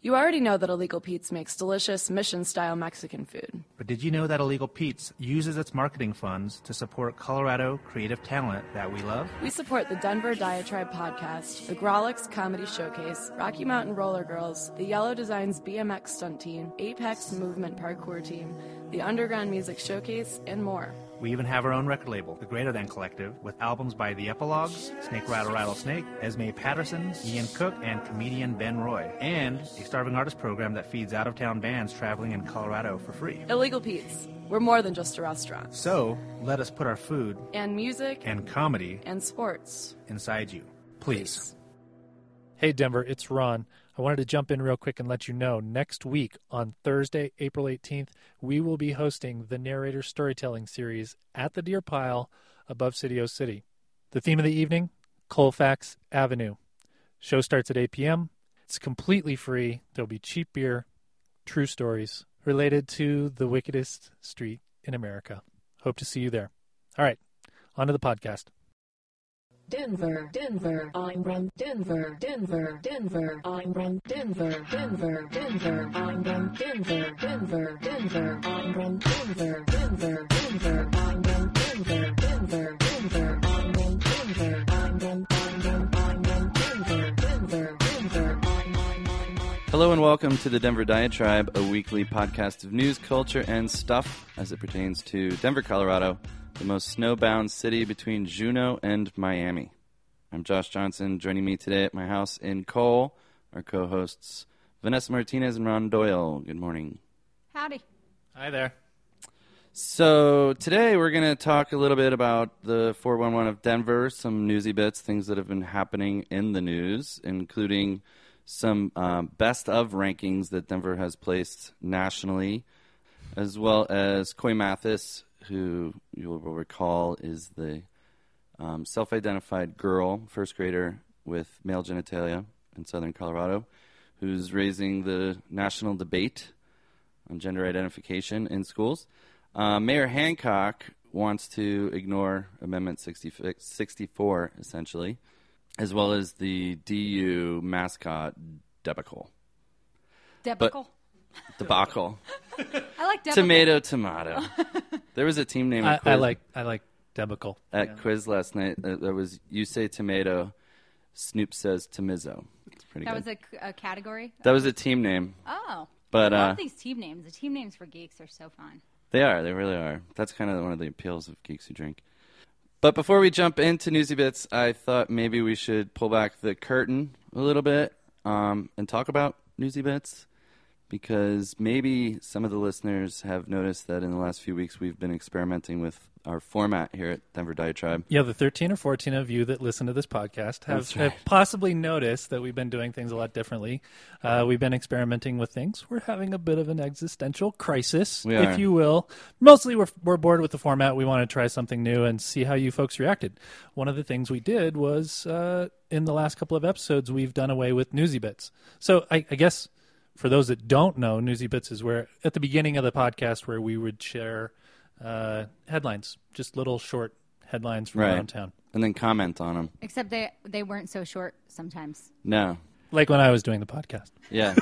You already know that Illegal Pete's makes delicious mission style Mexican food. But did you know that Illegal Pete's uses its marketing funds to support Colorado creative talent that we love? We support the Denver Diatribe podcast, the Grawlix Comedy Showcase, Rocky Mountain Roller Girls, the Yellow Designs BMX Stunt Team, Apex Movement Parkour Team, the Underground Music Showcase, and more. We even have our own record label, the Greater Than Collective, with albums by The Epilogues, Snake Rattle Rattlesnake, Esme Patterson, Ian Cook, and comedian Ben Roy, and a starving artist program that feeds out of town bands traveling in Colorado for free. Illegal Pete's. We're more than just a restaurant. So, let us put our food And music and comedy and sports. inside you. Please. Hey, Denver, it's Ron. I wanted to jump in real quick and let you know next week on Thursday, April 18th, we will be hosting the narrator storytelling series at the Deer Pile above City O City. The theme of the evening Colfax Avenue. Show starts at 8 p.m. It's completely free. There'll be cheap beer, true stories related to the wickedest street in America. Hope to see you there. All right, on to the podcast. Denver, Denver, I'm from Denver, Denver, Denver, I'm from Denver, Denver, Denver, I'm from Denver, Denver, Denver, I'm from Denver, Denver, Denver, I'm from Denver, Denver, Denver, I'm from Denver, I'm from, Denver, Denver. Hello and welcome to the Denver Diatribe, a weekly podcast of news, culture, and stuff as it pertains to Denver, Colorado, the most snowbound city between Juneau and Miami. I'm Josh Johnson. Joining me today at my house in Cole, our co-hosts Vanessa Martinez and Ron Doyle. Good morning. Howdy. Hi there. So today we're going to talk a little bit about the 411 of Denver, some newsy bits, things that have been happening in the news, including some um, best of rankings that Denver has placed nationally, as well as Coy Mathis, who you will recall is the um, self-identified girl, first grader with male genitalia in southern Colorado, who's raising the national debate on gender identification in schools. Uh, Mayor Hancock wants to ignore Amendment 60, 64, essentially, as well as the DU mascot debacle. Debacle. Debacle. I like debacle. tomato, tomato. there was a team name I, I like I like debacle. at quiz last night. That that was you say tomato, Snoop says tomizo. It's pretty That good. was a, a category. that was a team name, Oh. but I uh, these team names. The team names for geeks are so fun. They are. They really are. That's kind of one of the appeals of Geeks Who Drink. But before we jump into Newsy Bits, I thought maybe we should pull back the curtain a little bit um, and talk about Newsy Bits because maybe some of the listeners have noticed that in the last few weeks we've been experimenting with our format here at Denver Diatribe. Yeah, the 13 or 14 of you that listen to this podcast have, right. have possibly noticed that we've been doing things a lot differently. Uh, we've been experimenting with things. We're having a bit of an existential crisis, if you will. Mostly we're, we're bored with the format. We want to try something new and see how you folks reacted. One of the things we did was uh, in the last couple of episodes, we've done away with Newsy Bits. So I, I guess for those that don't know, Newsy Bits is where at the beginning of the podcast where we would share uh, headlines, just little short headlines from Right. around town. And then comment on them. Except they they weren't so short sometimes. No. Like when I was doing the podcast. Yeah.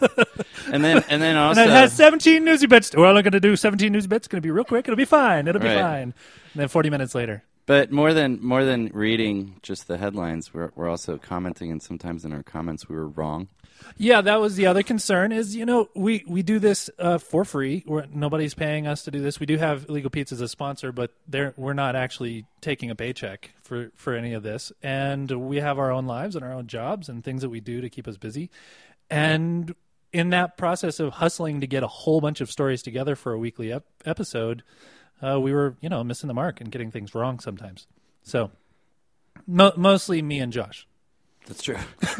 and then and then And also it has 17 newsy bits. We're only going to do 17 newsy bits. It's going to be real quick. It'll be fine. It'll be Right. fine. And then 40 minutes later. But more than more than reading just the headlines, we're we're also commenting, and sometimes in our comments we were wrong. Yeah, that was the other concern. Is you know we we do this uh, for free. We're, nobody's paying us to do this. We do have Legal Pete's as a sponsor, but they're, we're not actually taking a paycheck for for any of this. And we have our own lives and our own jobs and things that we do to keep us busy. And in that process of hustling to get a whole bunch of stories together for a weekly ep- episode, uh, we were you know missing the mark and getting things wrong sometimes. So mo- mostly me and Josh. That's true.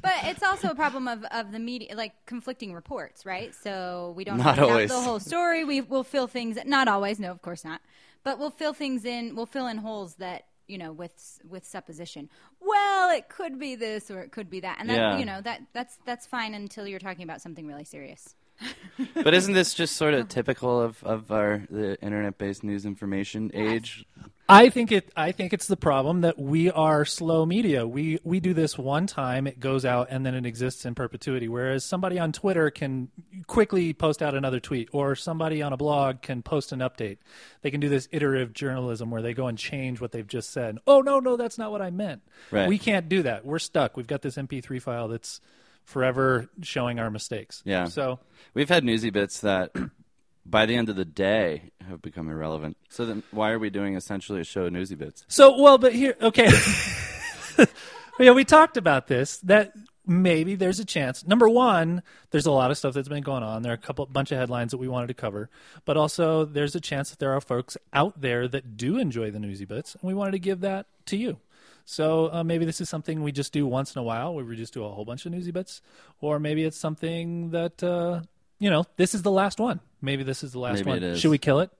But it's also a problem of, of the media, like conflicting reports, right? So we don't Not have always. the whole story. We will fill things. Not always. No, of course not. But we'll fill things in. We'll fill in holes that you know with with supposition. Well, it could be this or it could be that, and that Yeah. you know that that's that's fine until you're talking about something really serious. but isn't this just sort of typical of, of our the internet-based news information age? I think it. I think it's the problem that we are slow media. We we do this one time, it goes out, and then it exists in perpetuity. Whereas somebody on Twitter can quickly post out another tweet, or somebody on a blog can post an update. They can do this iterative journalism where they go and change what they've just said. Oh no, no, that's not what I meant. Right. We can't do that. We're stuck. We've got this MP3 file that's forever showing our mistakes. Yeah. So We've had newsy bits that, by the end of the day, have become irrelevant. So then, why are we doing essentially a show of newsy bits? So well, but here, okay. yeah, we talked about this. That maybe there's a chance. Number one, there's a lot of stuff that's been going on. There are a couple bunch of headlines that we wanted to cover, but also there's a chance that there are folks out there that do enjoy the newsy bits, and we wanted to give that to you. So uh, maybe this is something we just do once in a while, where we just do a whole bunch of newsy bits, or maybe it's something that uh, you know this is the last one. Maybe this is the last Maybe one. it is. Should we kill it?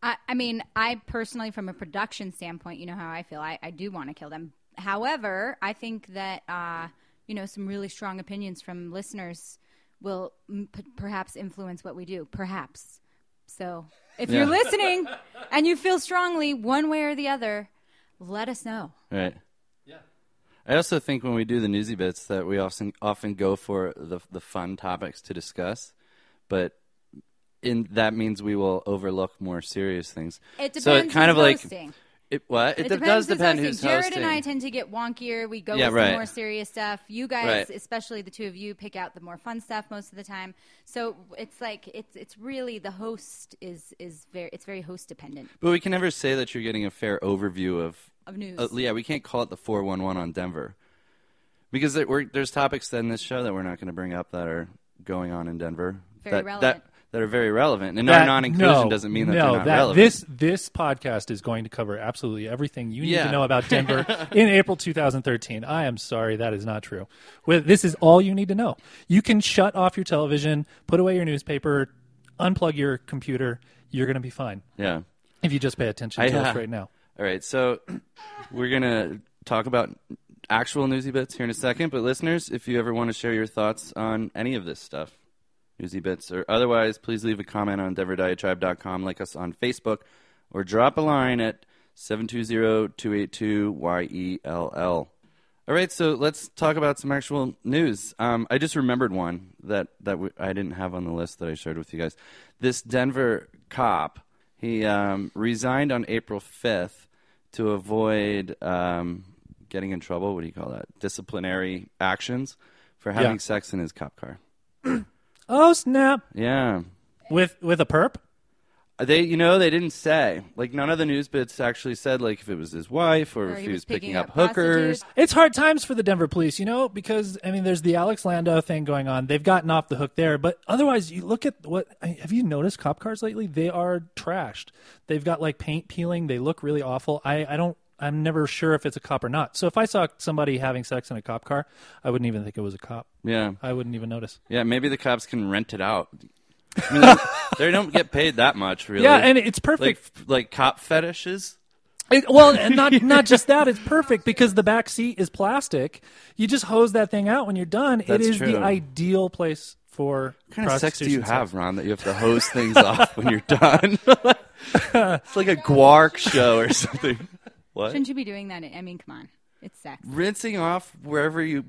I, I mean, I personally, from a production standpoint, you know how I feel. I, I do want to kill them. However, I think that uh, you know some really strong opinions from listeners will m- p- perhaps influence what we do. Perhaps. So, if you're listening and you feel strongly one way or the other, let us know. Right. I also think when we do the newsy bits that we often often go for the the fun topics to discuss, but in that means we will overlook more serious things. It depends so it kind who's of like hosting. it what it, It de- depends does who's depend hosting. who's Jared hosting. and I tend to get wonkier. We go Yeah, with right. the more serious stuff. You guys, Right. especially the two of you, pick out the more fun stuff most of the time. So it's like it's it's really the host is is very it's very host dependent but we can never say that you're getting a fair overview of of news. Uh, yeah, we can't call it the 411 on Denver. Because there, we're, there's topics in this show that we're not going to bring up that are going on in Denver. Very that, relevant. That, that are very relevant. And That- our non inclusion no, doesn't mean that no, they're not that relevant. This this podcast is going to cover absolutely everything you need Yeah. to know about Denver in April 2013. I am sorry, that is not true. With this is all you need to know. You can shut off your television, put away your newspaper, unplug your computer. You're going to be fine yeah. if you just pay attention I- to us uh, right now. All right. So we're to talk about actual newsy bits here in a second. But listeners, if you ever want to share your thoughts on any of this stuff, newsy bits or otherwise, please leave a comment on DenverDiatribe.com, like us on Facebook, or drop a line at 720-282-YELL. All right, so let's talk about some actual news. Um, I just remembered one that that I didn't have on the list that I shared with you guys. This Denver cop, he um, resigned on April 5th to avoid um, getting in trouble. What do you call that? Disciplinary actions for having Yeah. sex in his cop car. Oh snap! Yeah. With with a perp? They, you know, they didn't say. Like none of the news bits actually said like if it was his wife or, Or if he he was was picking picking up up hookers. It's hard times for the Denver police, you know, because I mean, there's the Alex Landau thing going on. They've gotten off the hook there, but otherwise, you look at what I- have you noticed cop cars lately? They are trashed. They've got like paint peeling. They look really awful. I, I don't. I'm never sure if it's a cop or not. So if I saw somebody having sex in a cop car, I wouldn't even think it was a cop. Yeah. I wouldn't even notice. Yeah, maybe the cops can rent it out. I mean, they, they don't get paid that much, really. Yeah, and it's perfect. like cop fetishes. It, well, and not not just that. It's perfect because the back seat is plastic. You just hose that thing out when you're done. That's it is true. the ideal place for What kind of sex do you prostitution have, Ron, that you have to hose things off when you're done? it's like a GWAR show or something. What? Shouldn't you be doing that? I mean, come on, it's sex. Rinsing off wherever you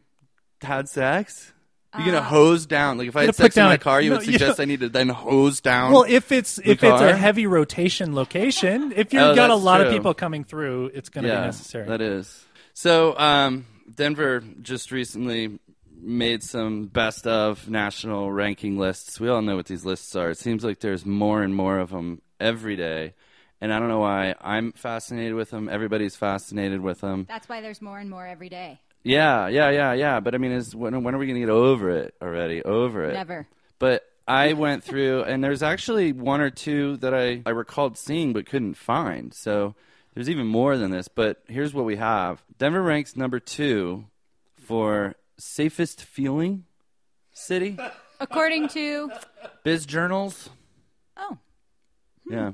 had sex? You're gonna hose down. Like if I Gonna had put sex in down my a- car, you no, would you suggest don't- I need to then hose down. Well, if it's if it's car? a heavy rotation location, if you've Oh, got a that's lot of true. people coming through, it's going to yeah, be necessary. That is. So um, Denver just recently made some best of national ranking lists. We all know what these lists are. It seems like there's more and more of them every day. And I don't know why. I'm fascinated with them. Everybody's fascinated with them. That's why there's more and more every day. Yeah, yeah, yeah, yeah. But I mean, is when, when are we going to get over it already? Over it. Never. But I went through, and there's actually one or two that I, I recalled seeing but couldn't find. So there's even more than this. But here's what we have Denver ranks number two for safest feeling city. According to Biz journals. oh, Yeah.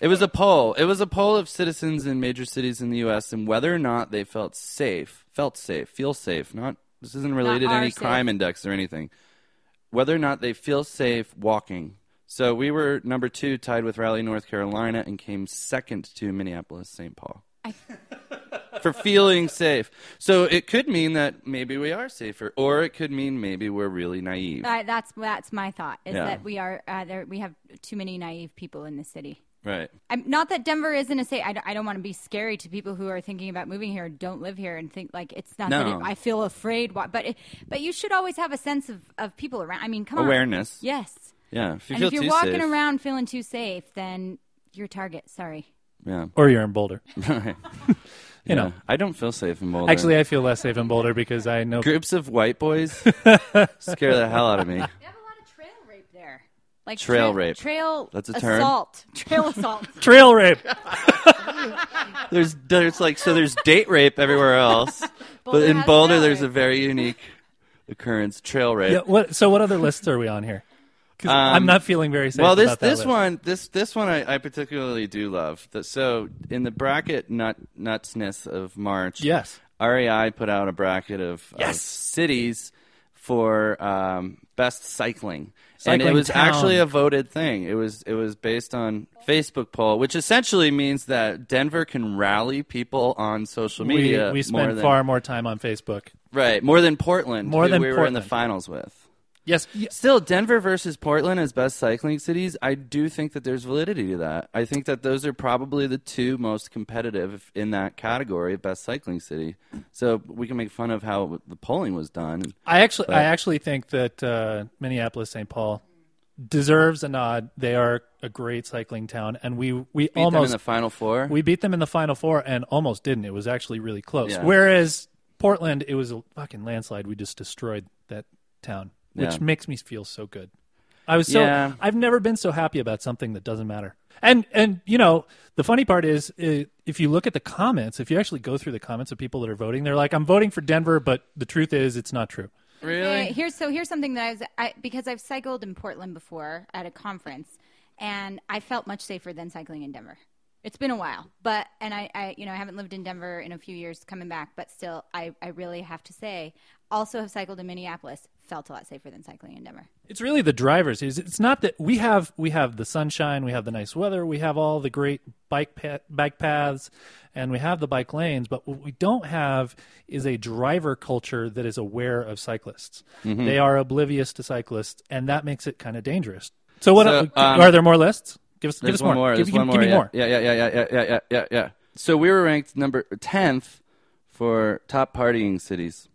It was a poll. It was a poll of citizens in major cities in the U.S. and whether or not they felt safe, felt safe, feel safe. Not this isn't related to any safe. crime index or anything. whether or not they feel safe walking. So we were number two, tied with Raleigh, North Carolina, and came second to Minneapolis, St. Paul. For feeling safe. So it could mean that maybe we are safer, or it could mean maybe we're really naive. Uh, that's that's my thought. Is Yeah. that we are uh, there? We have too many naive people in the city. Right. I'm, not that Denver isn't a safe. I don't, I don't want to be scary to people who are thinking about moving here, and don't live here, and think like it's not that No. it, I feel afraid. Why, but it, but you should always have a sense of, of people around. I mean, come on, Awareness. Yes, Yeah. If you and feel if you're too walking safe. around feeling too safe, then you're a target. Sorry. Yeah. Or you're in Boulder. Right. You know. I don't feel safe in Boulder. Actually, I feel less safe in Boulder because I know groups of white boys scare the hell out of me. We have a lot of trail rape there. Like Trail trail rape. Trail That's a term? assault. Trail assault. trail rape. There's there's like so there's date rape everywhere else, but Boulder in has Boulder trail there's rape. a very unique occurrence, trail rape. Yeah, what, so what other lists are we on here? 'Cause I'm Um, not feeling very safe. well, this about that this list. one this this one I, I particularly do love. The- So in the bracket nut nutsness of March, Yes. REI put out a bracket of, of Yes. cities for um, best cycling. and it was town. actually a voted thing. It was it was based on Facebook poll, which essentially means that Denver can rally people on social media. we more spend far more time on Facebook. right more than Portland. More than we were in the finals with. Yes. Still, Denver versus Portland as best cycling cities, I do think that there's validity to that. I think that those are probably the two most competitive in that category of best cycling city. So we can make fun of how the polling was done. I actually, But- I actually think that uh, Minneapolis, St. Paul, deserves a nod. They are a great cycling town, and we we almost Beat them in the final four. we beat them in the final four, and almost didn't. It was actually really close. Yeah. Whereas Portland, it was a fucking landslide. We just destroyed that town, which Yeah. makes me feel so good. I was so Yeah. I've never been so happy about something that doesn't matter. And and you know the funny part is uh, if you look at the comments, if you actually go through the comments of people that are voting, they're like, "I'm voting for Denver," but the truth is, it's not true. really? Here's so here's something that I was I, because I've cycled in Portland before at a conference, and I felt much safer than cycling in Denver. It's been a while, but and I, I you know I haven't lived in Denver in a few years coming back, but still I, I really have to say also have cycled in Minneapolis felt a lot safer than cycling in Denver. It's really the drivers. It's not that we have we have the sunshine, we have the nice weather, we have all the great bike pa- bike paths, and we have the bike lanes. But what we don't have is a driver culture that is aware of cyclists. Mm-hmm. They are oblivious to cyclists, and that makes it kind of dangerous. So, what so, um, are there more lists? Give us, give us more. more. Give, give, give more, me yeah. more. Yeah, yeah, yeah, yeah, yeah, yeah, yeah, yeah. So we were ranked number tenth for top partying cities.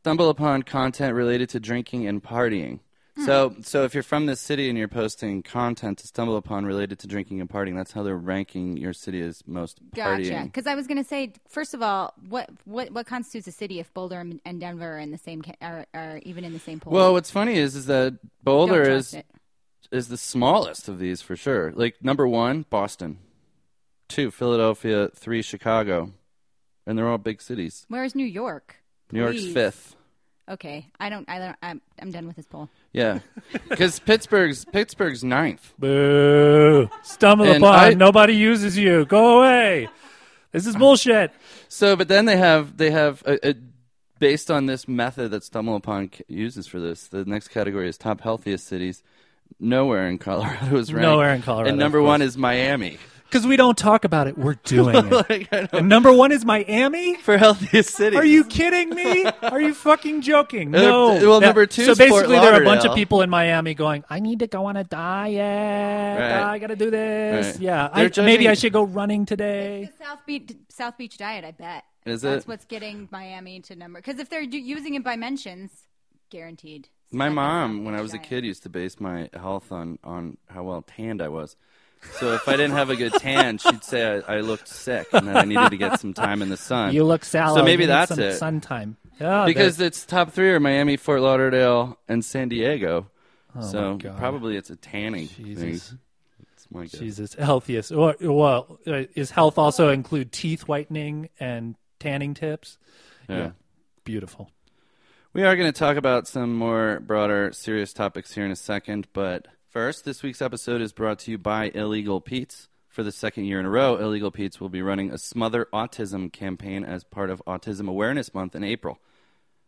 Stumble upon content related to drinking and partying. Hmm. So, so if you're from this city and you're posting content to stumble upon related to drinking and partying, that's how they're ranking your city as most Gotcha. Because I was going to say, first of all, what what what constitutes a city if Boulder and and Denver are in the same ca- are, are even in the same poll? Well, what's funny is is that Boulder Don't is it. is the smallest of these for sure. Like number one, Boston, two, Philadelphia, three, Chicago, and they're all big cities. Where's New York? New York's Please. fifth. Okay, I don't. I don't. I'm, I'm done with this poll. Yeah, because Pittsburgh's Pittsburgh's ninth. Boo! Stumble And upon. I- Nobody uses you. Go away. This is bullshit. So, but then they have they have a, a, based on this method that Stumble Upon c- uses for this. The next category is top healthiest cities. Nowhere in Colorado is ranked. Nowhere in Colorado, And number of one is Miami Because we don't talk about it, we're doing it. Like, I don't- and number one is Miami. for healthiest city. Are you kidding me? Are you fucking joking? Uh, No. well, number two So is Fort basically, there are a bunch of Lauderdale. people in Miami going, "I need to go on a diet. Right. I got to do this. Right. Yeah, They're I, judging- maybe I should go running today." The South Beach South Beach diet, I bet. Is it? That's it? what's getting Miami to number. Because if they're do, using it by mentions, guaranteed. My mom, when I was a kid, used to base my health on on how well tanned I was. So if I didn't have a good tan, she'd say I, I looked sick and that I needed to get some time in the sun. You look sallow. So maybe that's some it. Sun time. Oh, because that- it's top three are Miami, Fort Lauderdale, and San Diego. Oh so probably it's a tanning Jesus. thing. My. Jesus, healthiest. Well, well, uh, is health also include teeth whitening and tanning tips? Yeah. Beautiful. We are going to talk about some more broader, serious topics here in a second, but first, this week's episode is brought to you by Illegal Pete's. For the second year in a row, Illegal Pete's will be running a Smother Autism campaign as part of Autism Awareness Month in April.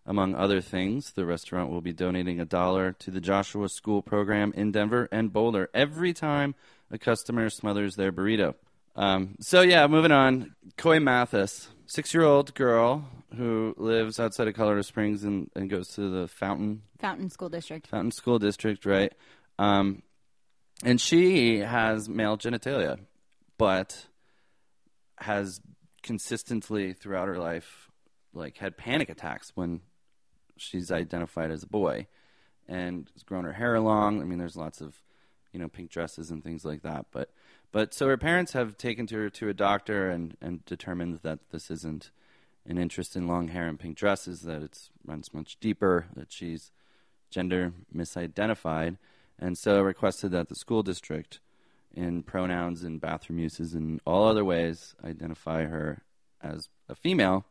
Among other things, the restaurant will be donating a dollar to the Joshua School program in Denver and Boulder every time a customer smothers their burrito. Um, so, yeah, moving on. Coy Mathis, six year old girl who lives outside of Colorado Springs and, and goes to the Fountain Fountain School District. Fountain School District, right? Um, and she has male genitalia, but has consistently throughout her life, like had panic attacks when she's identified as a boy, and has grown her hair long. I mean, there's lots of, you know, pink dresses and things like that. But, but so her parents have taken her to a doctor and and determined that this isn't an interest in long hair and pink dresses, that it runs much deeper, that she's gender misidentified, and so requested that the school district, in pronouns and bathroom uses and all other ways, identify her as a female.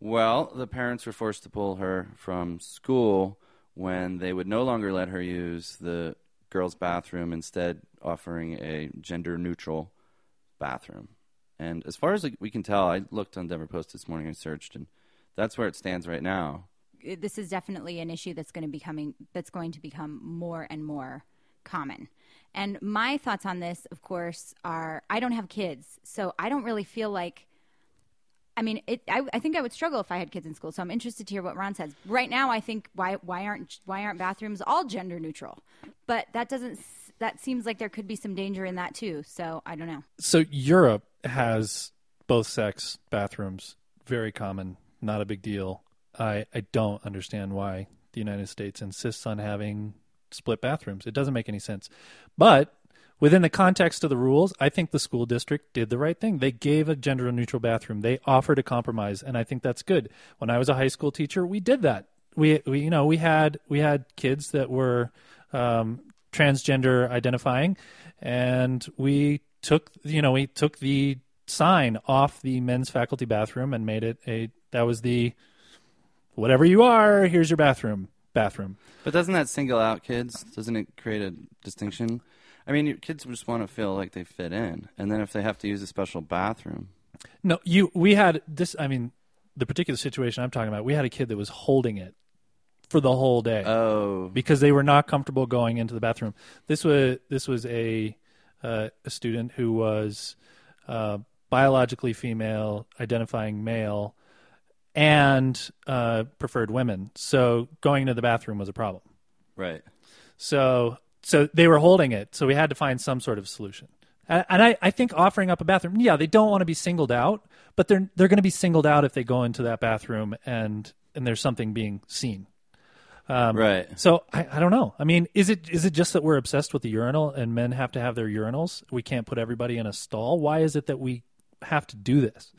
Well, the parents were forced to pull her from school when they would no longer let her use the girls' bathroom, instead, offering a gender neutral bathroom. And as far as we can tell, I looked on Denver Post this morning and searched, and that's where it stands right now. This is definitely an issue that's going to becoming that's going to become more and more common. And my thoughts on this, of course, are I don't have kids, so I don't really feel like. I mean, it, I, I think I would struggle if I had kids in school. So I'm interested to hear what Ron says. Right now, I think why why aren't why aren't bathrooms all gender neutral? But that doesn't. That seems like there could be some danger in that too. So I don't know. So Europe has both sex bathrooms, very common, not a big deal. I I don't understand why the United States insists on having split bathrooms. It doesn't make any sense. But within the context of the rules, I think the school district did the right thing. They gave a gender neutral bathroom. They offered a compromise, and I think that's good. When I was a high school teacher, we did that. We, we you know we had we had kids that were um, transgender identifying, and we took you know we took the sign off the men's faculty bathroom and made it a that was the whatever you are here's your bathroom bathroom But doesn't that single out kids? Doesn't it create a distinction? I mean, your kids just want to feel like they fit in, and then if they have to use a special bathroom, No, you. We had this. I mean, the particular situation I'm talking about. We had a kid that was holding it for the whole day oh, because they were not comfortable going into the bathroom. This was this was a uh, a student who was uh, biologically female, identifying male, and uh, preferred women. So going into the bathroom was a problem. right. So so they were holding it. So we had to find some sort of solution. And, and I, I think offering up a bathroom, yeah, they don't want to be singled out, but they're they're going to be singled out if they go into that bathroom and and there's something being seen. Um, right. So I, I don't know. I mean, is it is it just that we're obsessed with the urinal and men have to have their urinals? We can't put everybody in a stall. Why is it that we have to do this?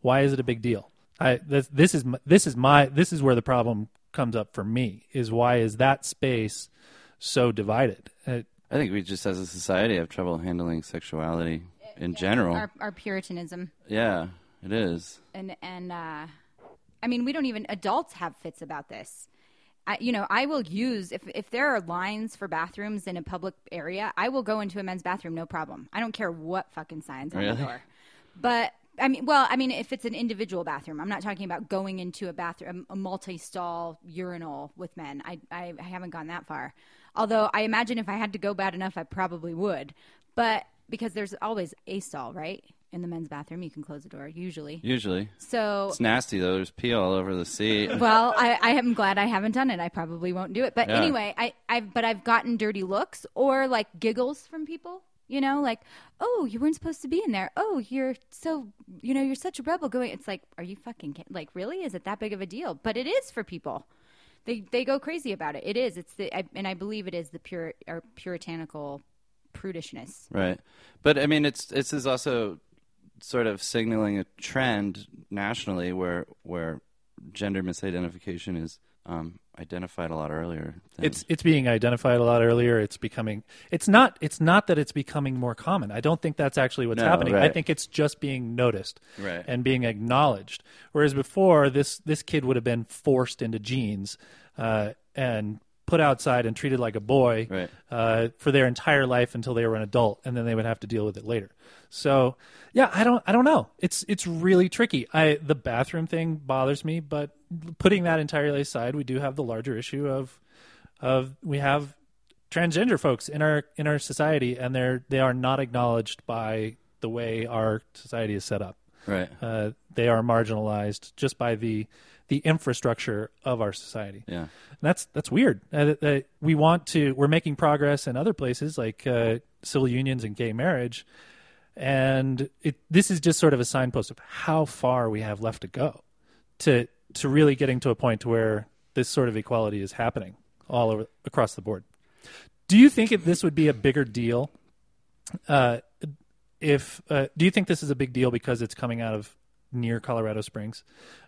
Why is it a big deal? I this, this is my- this is my this is where the problem comes up for me. Is why is that space so divided? Uh, I think we just, as a society, have trouble handling sexuality in general. Our, our puritanism yeah, it is. and and uh, I mean, we don't even adults have fits about this. I, you know, I will use if if there are lines for bathrooms in a public area, I will go into a men's bathroom, no problem. I don't care what fucking signs on Really? the door. But I mean, well, I mean, if it's an individual bathroom, I'm not talking about going into a bathroom, a multi-stall urinal with men. I, I I haven't gone that far. Although I imagine if I had to go bad enough, I probably would. But because there's always a stall, right? In the men's bathroom, you can close the door usually. Usually, So it's nasty though. There's pee all over the seat. well, I, I am glad I haven't done it. I probably won't do it. But Yeah. anyway, I, I've but I've gotten dirty looks or like giggles from people. You know, like, oh, you weren't supposed to be in there. Oh, you're so, you know, you're such a rebel. Going, it's like, are you fucking kid- like, really? Is it that big of a deal? But it is for people. They they go crazy about it. It is. It's the, I, and I believe it is the pure or puritanical prudishness. Right. But I mean, it's this is also sort of signaling a trend nationally where where gender misidentification is um, identified a lot earlier. Than, it's it's being identified a lot earlier. It's becoming. It's not. It's not that it's becoming more common. I don't think that's actually what's No, happening. I think it's just being noticed Right. and being acknowledged. Whereas before, this this kid would have been forced into jeans, uh, and put outside and treated like a boy Right. uh, for their entire life until they were an adult, and then they would have to deal with it later. So, yeah, I don't, I don't know. It's it's really tricky. I the bathroom thing bothers me, but putting that entirely aside, we do have the larger issue of of we have transgender folks in our in our society, and they're they are not acknowledged by the way our society is set up. Right. Uh, they are marginalized just by the the infrastructure of our society. Yeah. And that's that's weird. Uh, uh, we want to. We're making progress in other places like uh, civil unions and gay marriage, and it, this is just sort of a signpost of how far we have left to go to to really getting to a point where this sort of equality is happening all over across the board. Do you think it, this would be a bigger deal? Uh, if uh, do you think this is a big deal because it's coming out of near Colorado Springs?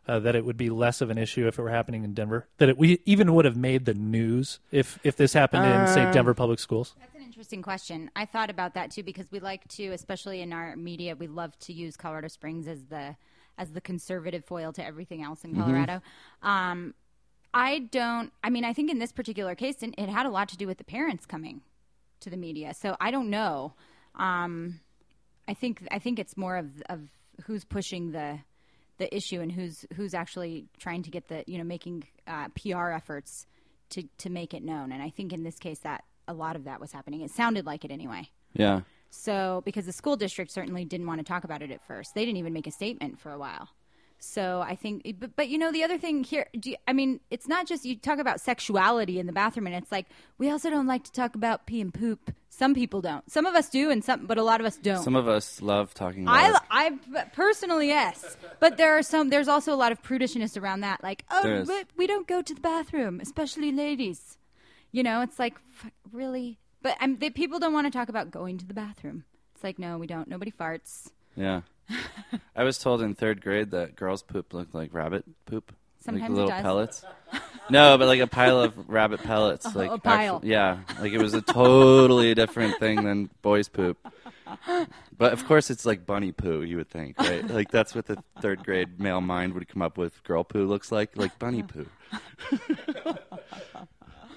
Uh, that it would be less of an issue if it were happening in Denver. That it we even would have made the news if if this happened in say Denver public schools. That's an interesting question. I thought about that too because we like to, especially in our media, we love to use Colorado Springs as the as the conservative foil to everything else in Colorado. Um, I don't. I mean, I think in this particular case, it it had a lot to do with the parents coming to the media. So I don't know. Um, I think I think it's more of of who's pushing the the issue and who's who's actually trying to get the you know making uh, PR efforts to to make it known. And I think in this case that a lot of that was happening. It sounded like it anyway. Yeah. So because the school district certainly didn't want to talk about it at first, they didn't even make a statement for a while. So I think, but, but you know, the other thing here, do you, I mean, it's not just you talk about sexuality in the bathroom, and it's like we also don't like to talk about pee and poop. Some people don't. Some of us do, and some, but a lot of us don't. Some of us love talking about I. I personally yes, but there are some. There's also a lot of prudishness around that. Like, oh, but we don't go to the bathroom, especially ladies. You know, it's like really. But um, they, people don't want to talk about going to the bathroom. It's like, no, we don't. Nobody farts. Yeah. I was told in third grade that girls' poop looked like rabbit poop. Sometimes like it little pellets. No, but like a pile of rabbit pellets. Oh, like a pile. yeah, like it was a totally different thing than boys' poop. But of course, it's like bunny poo. You would think, right? Like that's what the third grade male mind would come up with. Girl poo looks like like bunny poo.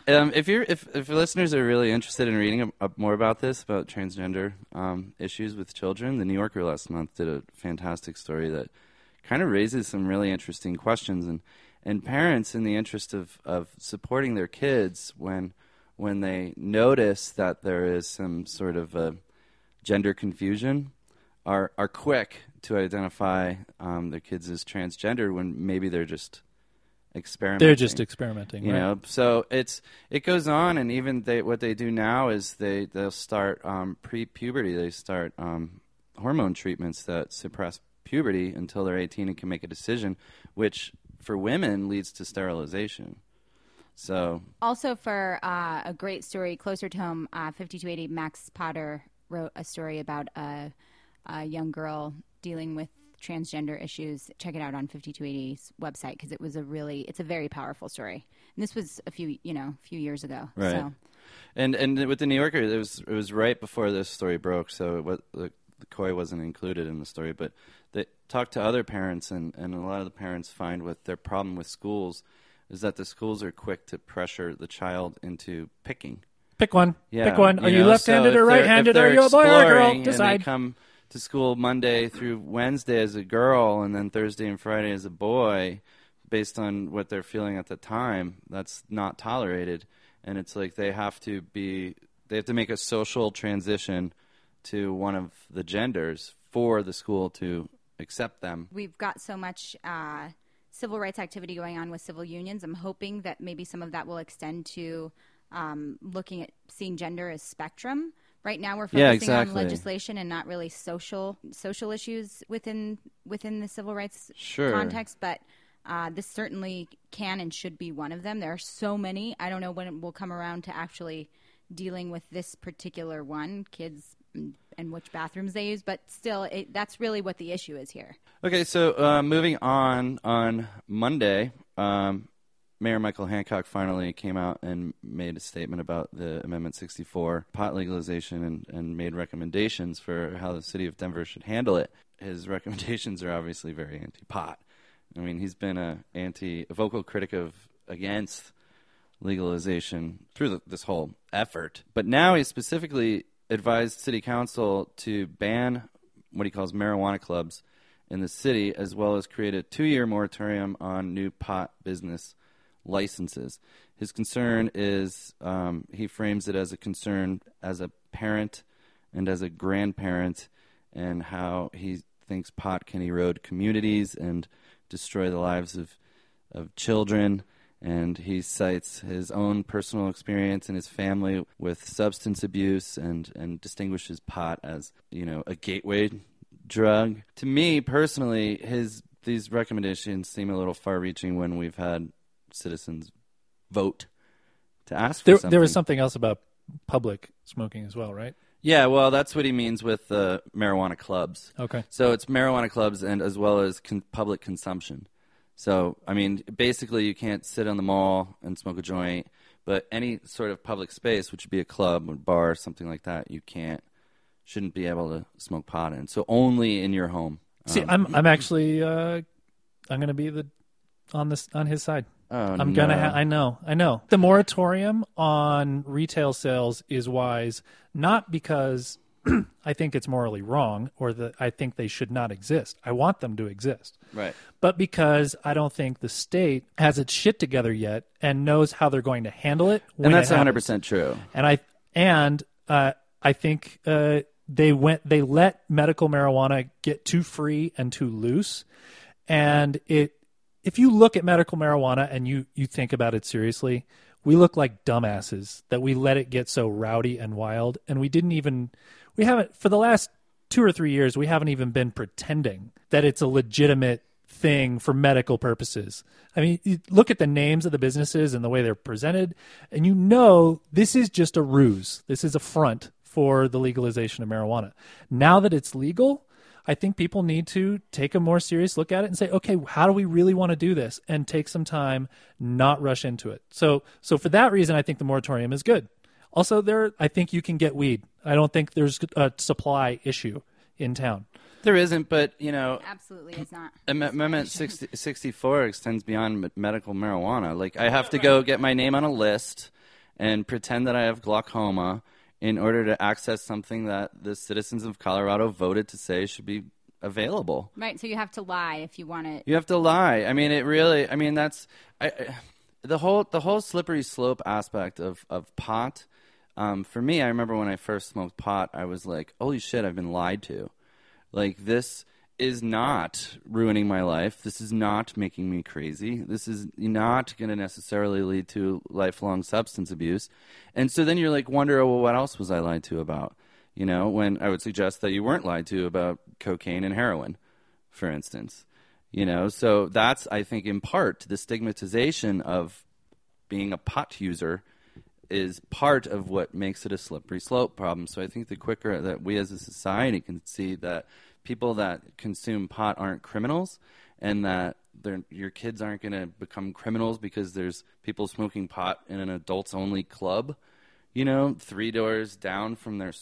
Um, if you're if if listeners are really interested in reading up, up more about this about transgender um, issues with children, the New Yorker last month did a fantastic story that kind of raises some really interesting questions. And and parents in the interest of of supporting their kids when when they notice that there is some sort of a gender confusion are are quick to identify um, their kids as transgender when maybe they're just experimenting They're just experimenting. you right? know so it's it goes on and even they what they do now is they they'll start um, pre-puberty they start um, hormone treatments that suppress puberty until they're 18 and can make a decision which for women leads to sterilization so Also, for uh, a great story closer to home, uh, 5280 Max Potter wrote a story about a, a young girl dealing with transgender issues. Check it out on 5280's website because it was a really, it's a very powerful story. And this was a few, you know, a few years ago. Right. So And and with the New Yorker, it was it was right before this story broke, so it was, the, the Coy wasn't included in the story. But they talked to other parents, and, and a lot of the parents find with their problem with schools is that the schools are quick to pressure the child into picking. Pick one. Yeah, Pick one. Are you, know, left-handed so or right-handed? if Are you a boy or a girl? exploring And Decide. they come to school Monday through Wednesday as a girl, and then Thursday and Friday as a boy, based on what they're feeling at the time. That's not tolerated, and it's like they have to be. They have to make a social transition to one of the genders for the school to accept them. we've got so much uh, civil rights activity going on with civil unions. I'm hoping that maybe some of that will extend to um, looking at seeing gender as spectrum. Right now, we're focusing Yeah, on legislation and not really social social issues within within the civil rights Sure. context. But uh, this certainly can and should be one of them. There are so many. I don't know when it will come around to actually dealing with this particular one, kids and, and which bathrooms they use. But still, it, that's really what the issue is here. Okay, so uh, moving on, on Monday, um, Mayor Michael Hancock finally came out and made a statement about the Amendment 64 pot legalization and, and made recommendations for how the city of Denver should handle it. His recommendations are obviously very anti-pot. I mean, he's been a anti a vocal critic of against legalization through the, this whole effort. But now he specifically advised city council to ban what he calls marijuana clubs in the city, as well as create a two year moratorium on new pot business licenses. His concern is um, he frames it as a concern as a parent and as a grandparent, and how he thinks pot can erode communities and destroy the lives of, of children. And he cites his own personal experience and his family with substance abuse and, and distinguishes pot as, you know, a gateway drug. To me personally, his these recommendations seem a little far reaching when we've had citizens vote to ask for There, something. there was something else about public smoking as well, right? Yeah, well, that's what he means with the marijuana clubs. Okay. So it's marijuana clubs and as well as con- public consumption. So, I mean, basically, you can't sit on the mall and smoke a joint, but any sort of public space, which would be a club or bar, or something like that, you can't, shouldn't be able to smoke pot in. So only in your home. See, Um, I'm I'm actually uh, I'm going to be the on this on his side. Oh, I'm gonna. no. Ha- I know. I know. The moratorium on retail sales is wise, not because I think it's morally wrong or that I think they should not exist. I want them to exist, Right. but because I don't think the state has its shit together yet and knows how they're going to handle it. And that's 100% true. And I and uh, I think uh, they went they let medical marijuana get too free and too loose, and it if you look at medical marijuana and you you think about it seriously, we look like dumbasses that we let it get so rowdy and wild, and we didn't even we haven't for the last two or three years we haven't even been pretending that it's a legitimate thing for medical purposes. I mean, look at the names of the businesses and the way they're presented, and you know this is just a ruse. This is a front for the legalization of marijuana. Now that it's legal, I think people need to take a more serious look at it and say, okay, how do we really want to do this? And take some time, not rush into it. So, so for that reason, I think the moratorium is good. Also, there, I think you can get weed. I don't think there's a supply issue in town. There isn't, but, you know, Absolutely, it's not. Amendment 60, 64 extends beyond medical marijuana. Like, I have to go get my name on a list and pretend that I have glaucoma in order to access something that the citizens of Colorado voted to say should be available. Right, so you have to lie if you want it. You have to lie. I mean, it really. I mean, that's I, I, the whole the whole slippery slope aspect of of pot. Um, for me, I remember when I first smoked pot, I was like, "Holy shit, I've been lied to." Like this is not ruining my life. This is not making me crazy. This is not going to necessarily lead to lifelong substance abuse. And so then you're like, wonder, oh, well, what else was I lied to about? You know, when I would suggest that you weren't lied to about cocaine and heroin, for instance. You know, so that's, I think, in part the stigmatization of being a pot user is part of what makes it a slippery slope problem. So I think the quicker that we as a society can see that people that consume pot aren't criminals and that your kids aren't going to become criminals because there's people smoking pot in an adults only club, you know, three doors down from their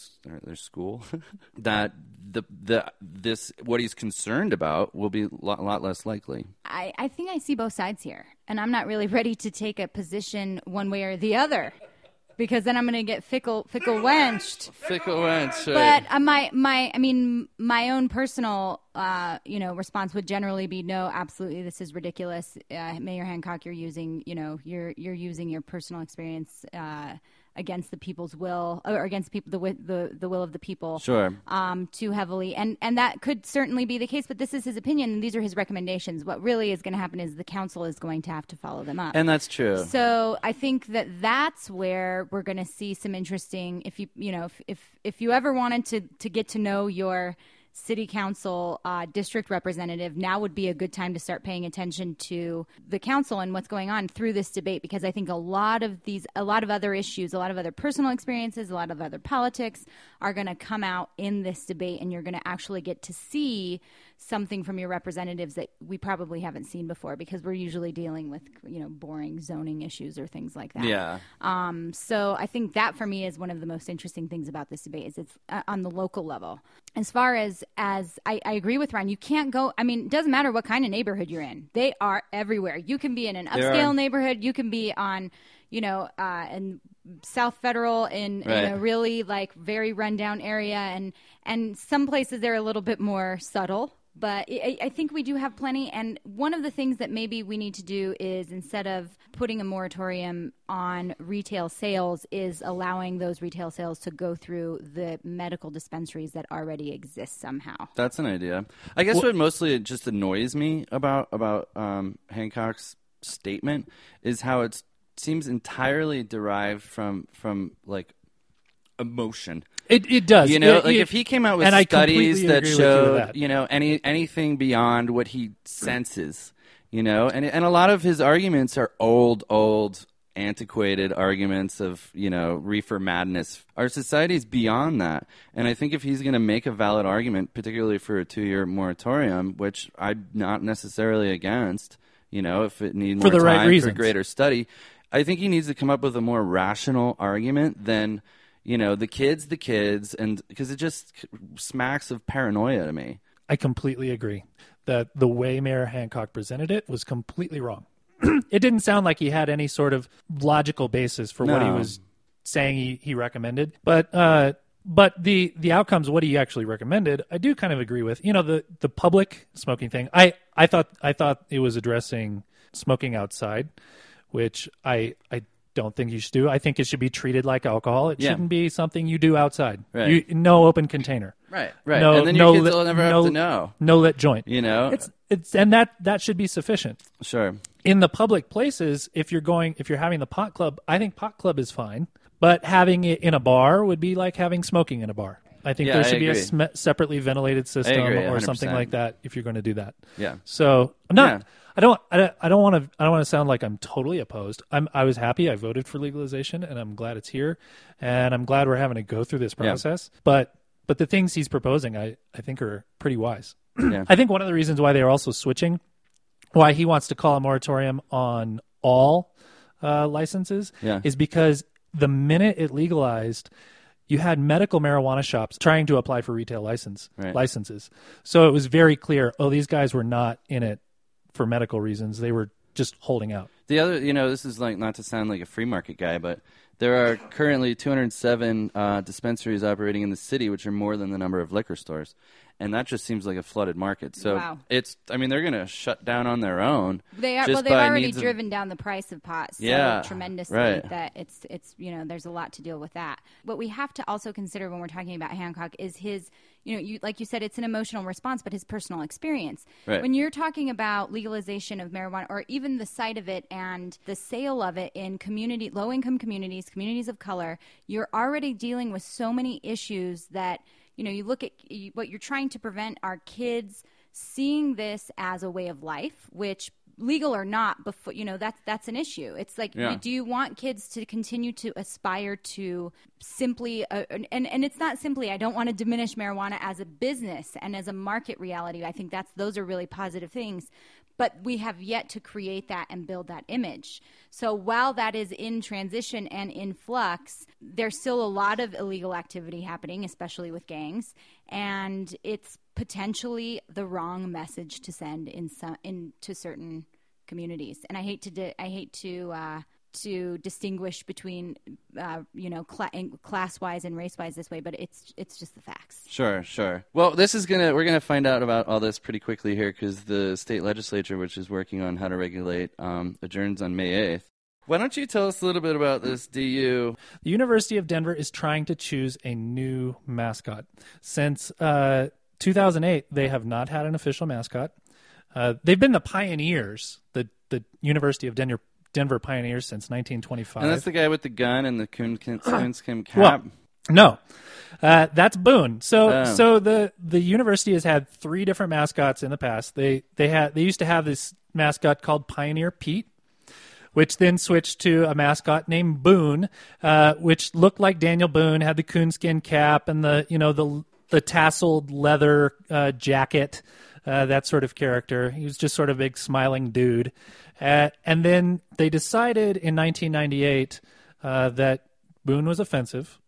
their, school, that the the this what he's concerned about will be a lot, lot less likely. I, I think I see both sides here, and I'm not really ready to take a position one way or the other, because then I'm going to get fickle fickle wenched. Fickle wench, But uh, my my I mean my own personal uh, you know response would generally be no, absolutely, this is ridiculous. Uh, Mayor Hancock, you're using you know you're you're using your personal experience. Against the people's will or against people the the the will of the people Sure. um, too heavily, and and that could certainly be the case. But this is his opinion, and these are his recommendations. What really is going to happen is the council is going to have to follow them up. and that's true. So I think that that's where we're going to see some interesting. If you you know if if, if you ever wanted to to get to know your city council uh, district representative, now would be a good time to start paying attention to the council and what's going on through this debate because I think a lot of these, a lot of other issues, a lot of other personal experiences, a lot of other politics are going to come out in this debate, and you're going to actually get to see something from your representatives that we probably haven't seen before because we're usually dealing with you know boring zoning issues or things like that. Yeah. Um, so I think that for me is one of the most interesting things about this debate is it's uh, on the local level. As far as as I, I agree with Ryan, you can't go. I mean, it doesn't matter what kind of neighborhood you're in; they are everywhere. You can be in an upscale neighborhood. You can be on, you know, uh, in South Federal in, in a really like very rundown area, and and some places they're a little bit more subtle. But I, I think we do have plenty. And one of the things that maybe we need to do is instead of putting a moratorium on retail sales, is allowing those retail sales to go through the medical dispensaries that already exist somehow. That's an idea. I guess what mostly just annoys me about about um, Hancock's statement is how it seems entirely derived from from like emotion. It it does. You know, It- like it- if he came out with studies that you showed, that. you know, any anything beyond what he senses, you know, and and a lot of his arguments are old, old, antiquated arguments of you know reefer madness. Our society is beyond that, and I think if he's going to make a valid argument, particularly for a two-year moratorium, which I'm not necessarily against, you know, if it needs For more the right time for reasons. greater study, I think he needs to come up with a more rational argument than you know the kids, the kids, and because it just smacks of paranoia to me. I completely agree that the way Mayor Hancock presented it was completely wrong. it didn't sound like he had any sort of logical basis for what he was saying he, he recommended. But uh, but the the outcomes, what he actually recommended, I do kind of agree with. You know, the the public smoking thing. I I thought I thought it was addressing smoking outside, which I I don't think you should do. I think it should be treated like alcohol. It Yeah. shouldn't be something you do outside. Right. You, no open container. Right, right, No, and then no your kids lit- will never no, have to know. No lit joint. You know, It's it's and that that should be sufficient. sure. In the public places, if you're going if you're having the pot club, I think pot club is fine. But having it in a bar would be like having smoking in a bar. I think Yeah, there I should be a sm- separately ventilated system agree, or something like that if you're going to do that. Yeah. So I'm not. Yeah. I don't. I don't- want to. I don't want to sound like I'm totally opposed. I'm. I was happy. I voted for legalization, and I'm glad it's here, and I'm glad we're having to go through this Yeah. process. But but the things he's proposing, I I think are pretty wise. Yeah. I think one of the reasons why they are also switching, why he wants to call a moratorium on all uh, licenses, Yeah. is because the minute it legalized, you had medical marijuana shops trying to apply for retail license Right. licenses. So it was very clear. Oh, these guys were not in it for medical reasons. They were just holding out. The other, you know, this is like not to sound like a free market guy, but there are currently 207 uh, dispensaries operating in the city, which are more than the number of liquor stores, and that just seems like a flooded market. So Wow. it's, I mean, they're going to shut down on their own. They are well. They've already needs of- driven down the price of pot so Yeah, tremendously right. that it's it's you know there's a lot to deal with that. What we have to also consider when we're talking about Hancock is his you know you like you said it's an emotional response, but his personal experience. Right. When you're talking about legalization of marijuana or even the sight of it and the sale of it in community low income communities, communities of color, you're already dealing with so many issues that you know you look at you, what you're trying to prevent our kids seeing this as a way of life which legal or not before you know that's that's an issue. It's like Yeah. do you want kids to continue to aspire to simply uh, and and it's not simply i don't want to diminish marijuana as a business and as a market reality. I think that's those are really positive things but we have yet to create that and build that image. So while that is in transition and in flux, there's still a lot of illegal activity happening, especially with gangs, and it's potentially the wrong message to send in some into certain communities. And I hate to di- I hate to uh, to distinguish between uh, you know cla- class wise and race wise this way, but it's it's just the facts. Sure, sure. Well, this is gonna we're gonna find out about all this pretty quickly here because the state legislature, which is working on how to regulate, um, adjourns on May eighth. Why don't you tell us a little bit about this DU? The University of Denver is trying to choose a new mascot. Since uh, 2008, they have not had an official mascot. Uh, they've been the pioneers, the the University of Denver Denver pioneers since 1925. And that's the guy with the gun and the coonskin cap. Well, no, uh, that's Boone. So, Oh. so the the university has had three different mascots in the past. They they had they used to have this mascot called Pioneer Pete, which then switched to a mascot named Boone, uh, which looked like Daniel Boone, had the coonskin cap and the you know the the tasseled leather uh, jacket. uh, that sort of character. He was just sort of a big smiling dude. Uh, and then they decided in 1998 uh, that Boone was offensive.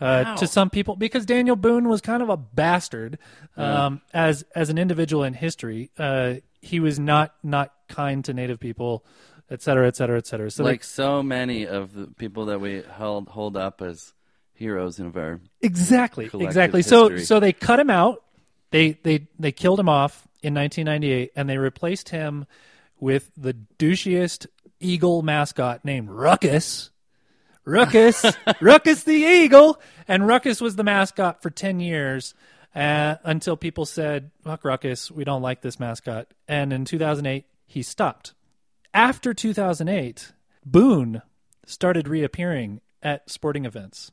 Uh, to some people, because Daniel Boone was kind of a bastard um, as as an individual in history, uh, he was not not kind to Native people, et cetera, et cetera, et cetera. So they- like so many of the people that we held hold up as heroes in our Exactly. Exactly. So so they cut him out. They they they killed him off in 1998 and they replaced him with the douchiest eagle mascot named Ruckus. Ruckus, Ruckus the eagle, and Ruckus was the mascot for 10 years uh, until people said, "Fuck Ruckus, we don't like this mascot." And in 2008, he stopped. After 2008, Boone started reappearing at sporting events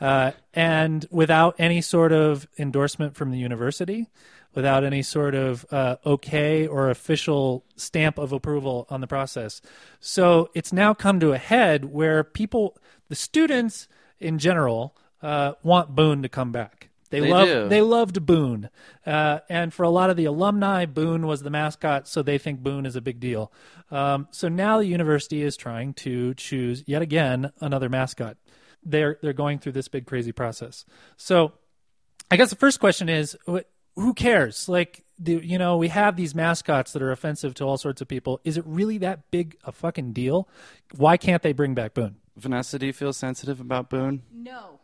uh, and without any sort of endorsement from the university, without any sort of uh, okay or official stamp of approval on the process. So it's now come to a head where people, the students in general, uh, want Boone to come back. They, They love do. they loved Boone, uh, and for a lot of the alumni, Boone was the mascot, so they think Boone is a big deal. Um, so now the university is trying to choose yet again another mascot they're they're going through this big crazy process. So, I guess the first question is, who cares? Like, the, you know, we have these mascots that are offensive to all sorts of people. Is it really that big a fucking deal? Why can't they bring back Boone? Vanessa, do you feel sensitive about Boone? No.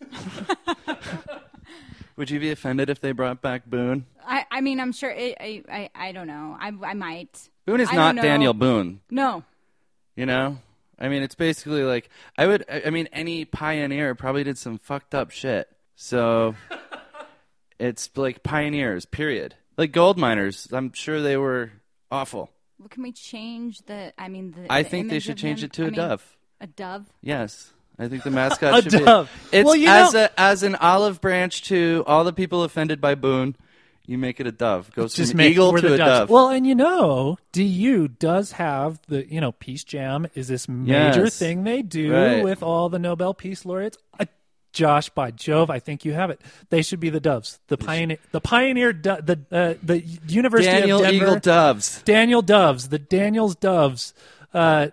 Would you be offended if they brought back Boone? I, I mean, I'm sure. It, I, I, I don't know. I, I might. Boone is I not. Daniel Boone. No. You know, I mean, it's basically like I would. I I mean, any pioneer probably did some fucked up shit. So it's like pioneers. Period. Like gold miners. I'm sure they were awful. Well, can we change the? I mean, the. I the think they image should of change him? it to I a mean, dove. A dove. Yes. I think the mascot A should dove. be. It's Well, you as know- a as an olive branch to all the people offended by Boone. You make it a dove. Goes Just from make eagle we're to the a doves. dove. Well, and you know, DU does have the you know PeaceJam is this major Yes. thing they do Right. with all the Nobel Peace laureates. Uh, Josh, by Jove, I think you have it. They should be the doves. The pioneer, the pioneer, do- the uh, the University Daniel of Denver. Eagle Doves. Daniel Doves, the Daniels Doves. Uh,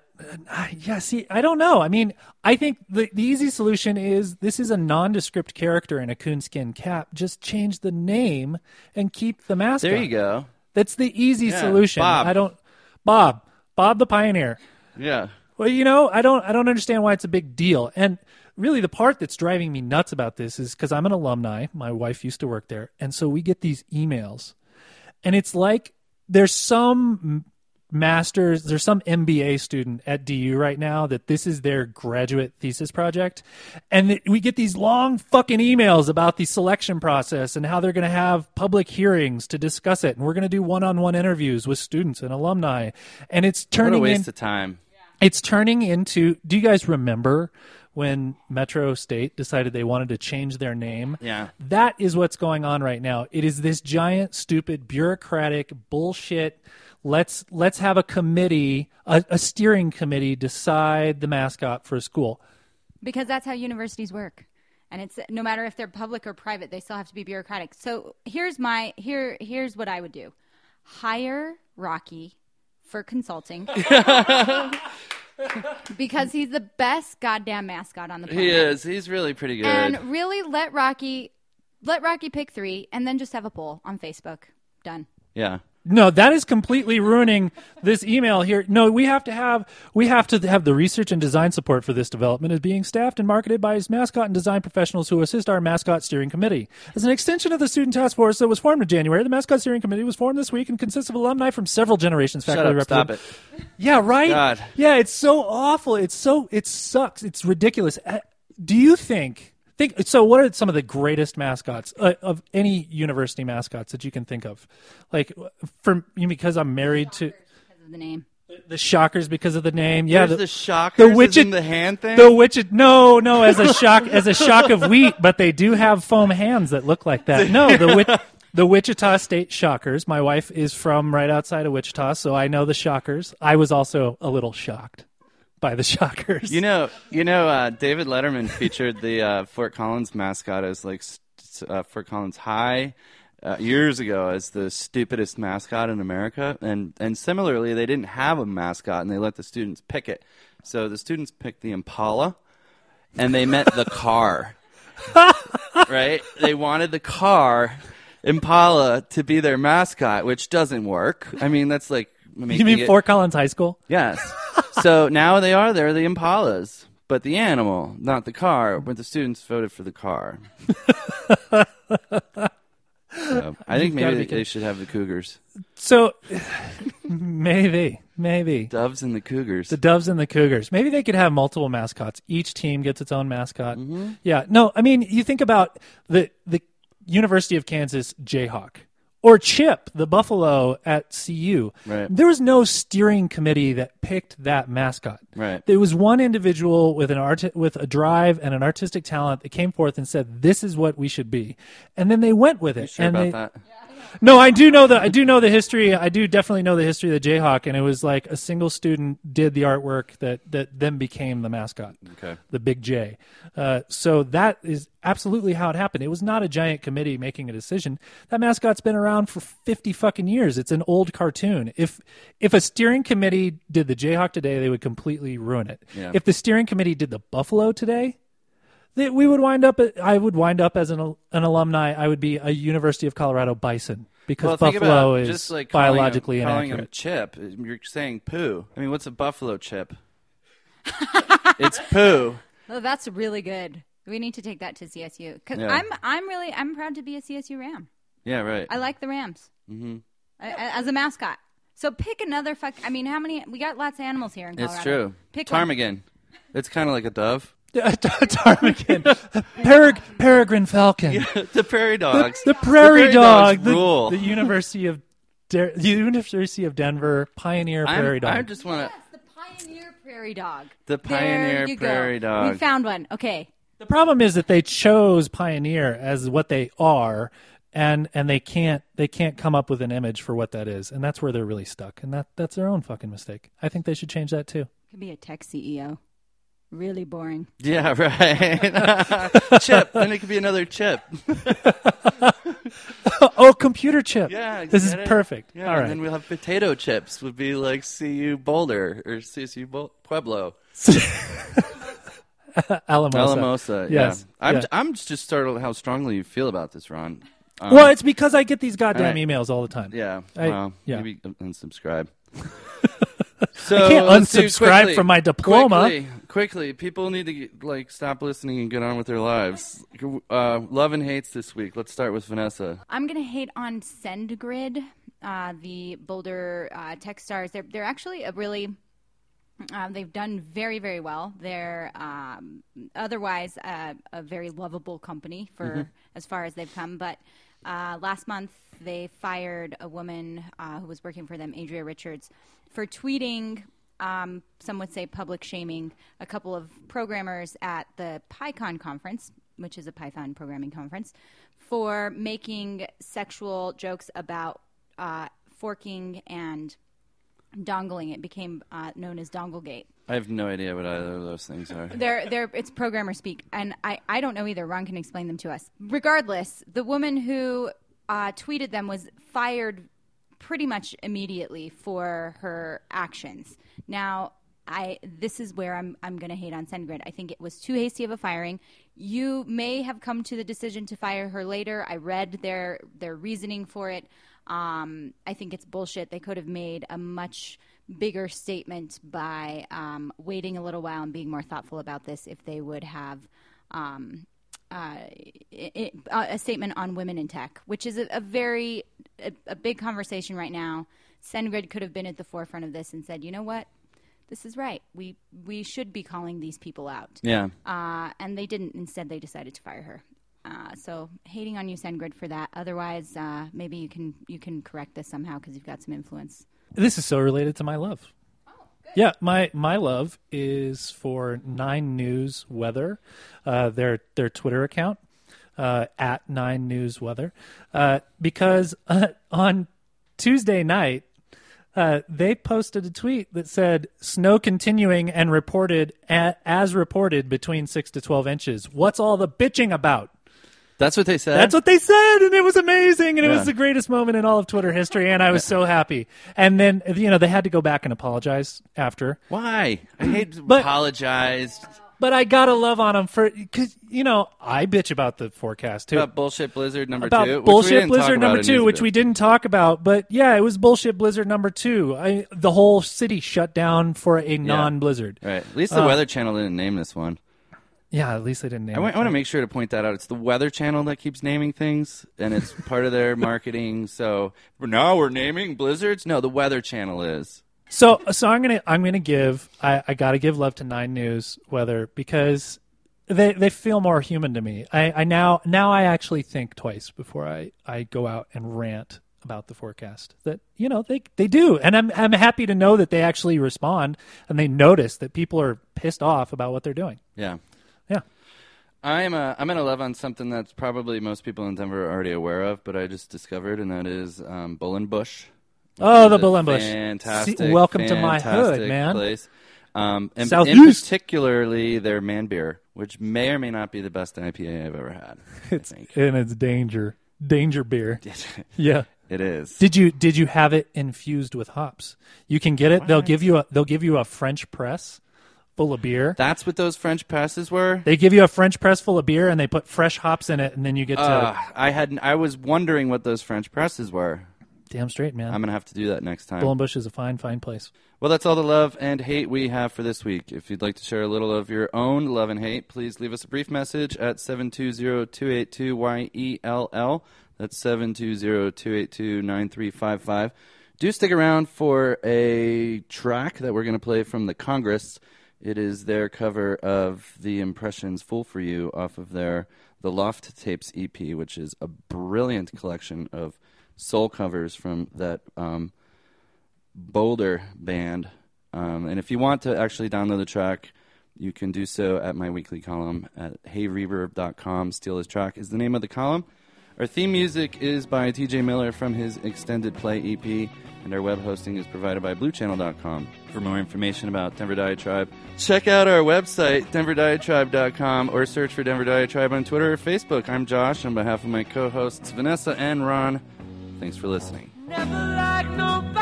yeah, see, I don't know. I mean, I think the, the easy solution is this is a nondescript character in a coonskin cap. Just change the name and keep the mascot. There you go. That's the easy Yeah, solution. Bob. I don't, Bob, Bob the Pioneer. Yeah. Well, you know, I don't, I don't understand why it's a big deal. And really, the part that's driving me nuts about this is because I'm an alumni. My wife used to work there, and so we get these emails, and it's like there's some masters, there's some MBA student at DU right now that this is their graduate thesis project, and we get these long fucking emails about the selection process and how they're going to have public hearings to discuss it, and we're going to do one-on-one interviews with students and alumni, and it's turning What a waste in, of time. It's turning into do you guys remember when metro state decided they wanted to change their name? Yeah. that is what's going on right now. It is this giant stupid bureaucratic bullshit. Let's let's have a committee a, a steering committee decide the mascot for a school. Because that's how universities work. And it's no matter if they're public or private they still have to be bureaucratic. So here's my here here's what i would do. Hire rocky for consulting because he's the best goddamn mascot on the planet He is. He's really pretty good. and really let rocky let rocky pick three and then just have a poll on facebook done yeah. No, that is completely ruining this email here. No, we have to have we have to have the research and design support for this development is being staffed and marketed by his mascot and design professionals who assist our mascot steering committee. As an extension of the student task force that was formed in January, the mascot steering committee was formed this week and consists of alumni from several generations. Shut up. Stop it. Yeah, right. God. Yeah, it's so awful. It's so it sucks. It's ridiculous. Uh, Do you think? Think so. What are some of the greatest mascots uh, of any university mascots that you can think of? Like for me, because I'm married to because of the name the Shockers because of the name. Yeah, There's the, the shockers the Wichita- in the hand thing. the Wichita. No, no, as a shock, as a shock of wheat, but they do have foam hands that look like that. No, the Wich- the Wichita State Shockers. My wife is from right outside of Wichita, so I know the Shockers. I was also a little shocked by the Shockers. You know, you know, uh, David Letterman featured the uh, Fort Collins mascot as like uh, Fort Collins High, uh, years ago as the stupidest mascot in America, and and similarly, they didn't have a mascot, and they let the students pick it. So the students picked the Impala, and they met the car. right? They wanted the car Impala to be their mascot, which doesn't work. I mean, that's like You mean it- Fort Collins High School? Yes. so now they are they're the Impalas, but the animal, not the car. But the students voted for the car. So, I think maybe be they should have the Cougars, So maybe, maybe Doves and the Cougars. the Doves and the Cougars. Maybe they could have multiple mascots. Each team gets its own mascot. Mm-hmm. Yeah. No, I mean, you think about the the University of Kansas Jayhawk or Chip, the Buffalo at CU. Right. There was no steering committee that picked that mascot. Right. There was one individual with an art with a drive and an artistic talent that came forth and said, "This is what we should be," and then they went with it. sure and about they, that? No, I do know the I do know the history. I do definitely know the history of the Jayhawk, and it was like a single student did the artwork that that then became the mascot, Okay. the Big J. Uh, so that is absolutely how it happened. It was not a giant committee making a decision. That mascot's been around for fifty fucking years. It's an old cartoon. If if a steering committee did the Jayhawk today, they would completely ruin it. Yeah. If the steering committee did the Buffalo today, that we would wind up. I would wind up as an an alumni. I would be a University of Colorado Bison because Well, Buffalo about is just like calling him- biologically calling him inaccurate. chip. You're saying poo. I mean, what's a buffalo chip? it's poo. Oh, that's really good. We need to take that to CSU because Yeah. I'm I'm really I'm proud to be a CSU Ram. Yeah, right. I like the Rams mm-hmm. as a mascot. So pick another fuck. I mean, how many? We got lots of animals here in Colorado. it's true. Pick one. Ptarmigan. It's kind of like a dove. Ptarmigan, Pereg- peregrine falcon, the prairie dogs. the prairie, The dog, dogs the, rule. the University of De- the University of Denver pioneer I'm- prairie dog. I just want to. Yes, the pioneer prairie dog. The pioneer you go. prairie dog. We found one. Okay. The problem is that they chose Pioneer as what they are, and and they can't they can't come up with an image for what that is, and that's where they're really stuck, and that that's their own fucking mistake. I think they should change that too. Could be a tech CEO. Really boring. Yeah, right. chip. Then it could be another chip. oh, computer chip. Yeah, this is it? perfect. Yeah, All and right, then we'll have potato chips. Would be like CU Boulder or CSU Bo- Pueblo. Alamosa. Alamosa. Yes, Yeah. I'm yeah. I'm just startled how strongly you feel about this, Ron. Um, Well, it's because I get these goddamn all right. emails all the time. yeah. I- well, yeah. maybe unsubscribe. so I can't unsubscribe quickly- from my diploma. Quickly, quickly, people need to like stop listening and get on with their lives. Uh, love and hates this week. Let's start with Vanessa. I'm gonna hate on SendGrid, uh, the Boulder uh, Techstars. They're they're actually a really uh, they've done very very well. They're um, otherwise uh, a very lovable company for as far as they've come. But uh, last month they fired a woman uh, who was working for them, Adria Richards, for tweeting. Um, some would say public shaming a couple of programmers at the PyCon conference, which is a Python programming conference, for making sexual jokes about uh, forking and dongling. It became uh, known as Donglegate. I have no idea what either of those things are. They're, they're, it's programmer speak, and I, I don't know either. Ron can explain them to us. Regardless, the woman who uh, tweeted them was fired pretty much immediately for her actions. Now, I this is where I'm I'm going to hate on SendGrid. I think it was too hasty of a firing. You may have come to the decision to fire her later. I read their their reasoning for it. Um, I think it's bullshit. They could have made a much bigger statement by um, waiting a little while and being more thoughtful about this if they would have um, uh, i i a statement on women in tech, which is a, a very a, a big conversation right now. SendGrid could have been at the forefront of this and said, you know what, this is right. We we should be calling these people out. Yeah. Uh, and they didn't. Instead, they decided to fire her. Uh, so hating on you, SendGrid, for that. Otherwise, uh, maybe you can you can correct this somehow because you've got some influence. This is so related to my love. Yeah, my my love is for Nine News Weather, uh, their their Twitter account uh, at Nine News Weather, uh, because uh, on Tuesday night uh, they posted a tweet that said snow continuing and reported a- as reported between six to twelve inches. What's all the bitching about? That's what they said. That's what they said, and it was amazing, and it was the greatest moment in all of Twitter history, and I was so happy. And then you know they had to go back and apologize after, Why? I hate to But- apologize but I gotta love on them for because you know I bitch about the forecast too. about bullshit Blizzard number about two. which we bullshit didn't talk blizzard about number two, which we didn't talk about. But yeah, it was bullshit blizzard number two. I, the whole city shut down for a non-blizzard. Right. At least the Uh, Weather Channel didn't name this one. Yeah, at least they didn't name I want, it. to make sure to point that out. It's the Weather Channel that keeps naming things, and it's part of their marketing. So now we're naming blizzards. No, the Weather Channel is. So, so I'm gonna I'm gonna give I, I gotta give love to Nine News Weather because they they feel more human to me. I, I now now I actually think twice before I, I go out and rant about the forecast. That you know they they do, and I'm I'm happy to know that they actually respond and they notice that people are pissed off about what they're doing. Yeah. I'm a, I'm gonna love on something that's probably most people in Denver are already aware of, but I just discovered, and that is um, Bull and Bush. Oh, the It's a Bull and Bush. Fantastic. See, welcome to my hood, man. Place. Um, and in particularly their man beer, which may or may not be the best IPA I've ever had. I think And it's danger, danger beer. Yeah. it is. Did you did you have it infused with hops? You can get it. They'll give you a they'll give you a French press full of beer. That's what those French presses were. They give you a French press full of beer and they put fresh hops in it and then you get to Uh, I had I was wondering what those French presses were. damn straight, man. I'm gonna have to do that next time. Bull and Bush is a fine, fine place. Well, that's all the love and hate we have for this week. If you'd like to share a little of your own love and hate, please leave us a brief message at 720-282-YELL. That's 720-282-9355. Do stick around for a track that we're going to play from the Congress. It is their cover of the Impressions Fool for You off of their The Loft Tapes EP, which is a brilliant collection of soul covers from that um, Boulder band. Um, and if you want to actually download the track, you can do so at my weekly column at heyreverb.com. Steal His Track is the name of the column. Our theme music is by TJ Miller from his Extended Play EP, and our web hosting is provided by bluechannel.com. For more information about Denver Diatribe, check out our website, denverdiatribe.com, or search for Denver Diatribe on Twitter or Facebook. I'm Josh on behalf of my co hosts Vanessa and Ron. Thanks for listening. Never like nobody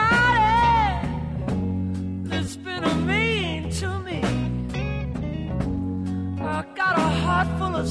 that's been a mean to me. I got a heart full of.